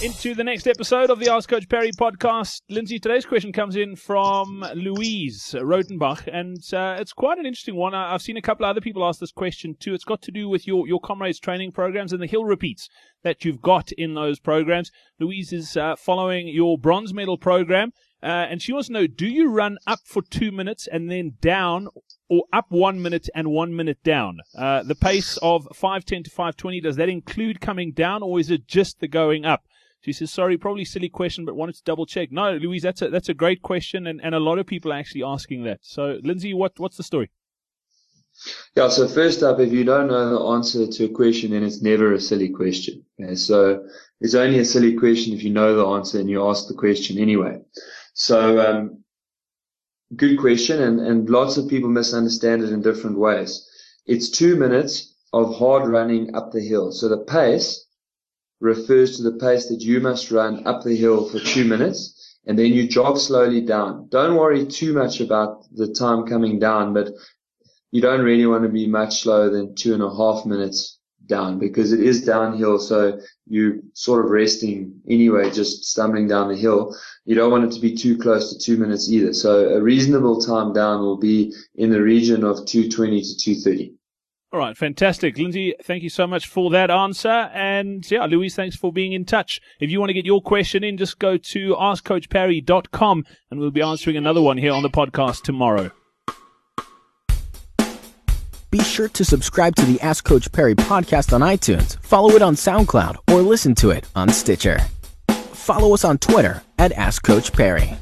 Into the next episode of the Ask Coach Parry podcast. Lindsay, today's question comes in from Louise Rotenbach, and uh, it's quite an interesting one. I- I've seen a couple of other people ask this question too. It's got to do with your, your comrades training programs and the hill repeats that you've got in those programs. Louise is uh, following your bronze medal program. Uh, and she wants to know, do you run up for two minutes and then down or up one minute and one minute down? Uh, the pace of 510 to 520, does that include coming down or is it just the going up? She says, sorry, probably silly question, but wanted to double check. No, Louise, that's a, that's a great question. And, and a lot of people are actually asking that. So, Lindsay, what, what's the story? Yeah, so first up, if you don't know the answer to a question, then it's never a silly question. Okay? So it's only a silly question if you know the answer and you ask the question anyway. So, um, good question. And, and lots of people misunderstand it in different ways. It's two minutes of hard running up the hill. So the pace refers to the pace that you must run up the hill for two minutes. And then you jog slowly down. Don't worry too much about the time coming down, but you don't really want to be much slower than two and a half minutes down because it is downhill. So you sort of resting anyway, just stumbling down the hill. You don't want it to be too close to two minutes either. So a reasonable time down will be in the region of 220 to 230. All right, fantastic. Lindsay, thank you so much for that answer. And yeah, Louise, thanks for being in touch. If you want to get your question in, just go to askcoachparry.com and we'll be answering another one here on the podcast tomorrow. Be sure to subscribe to the Ask Coach Parry podcast on iTunes, follow it on SoundCloud, or listen to it on Stitcher. Follow us on Twitter at Ask Coach Parry.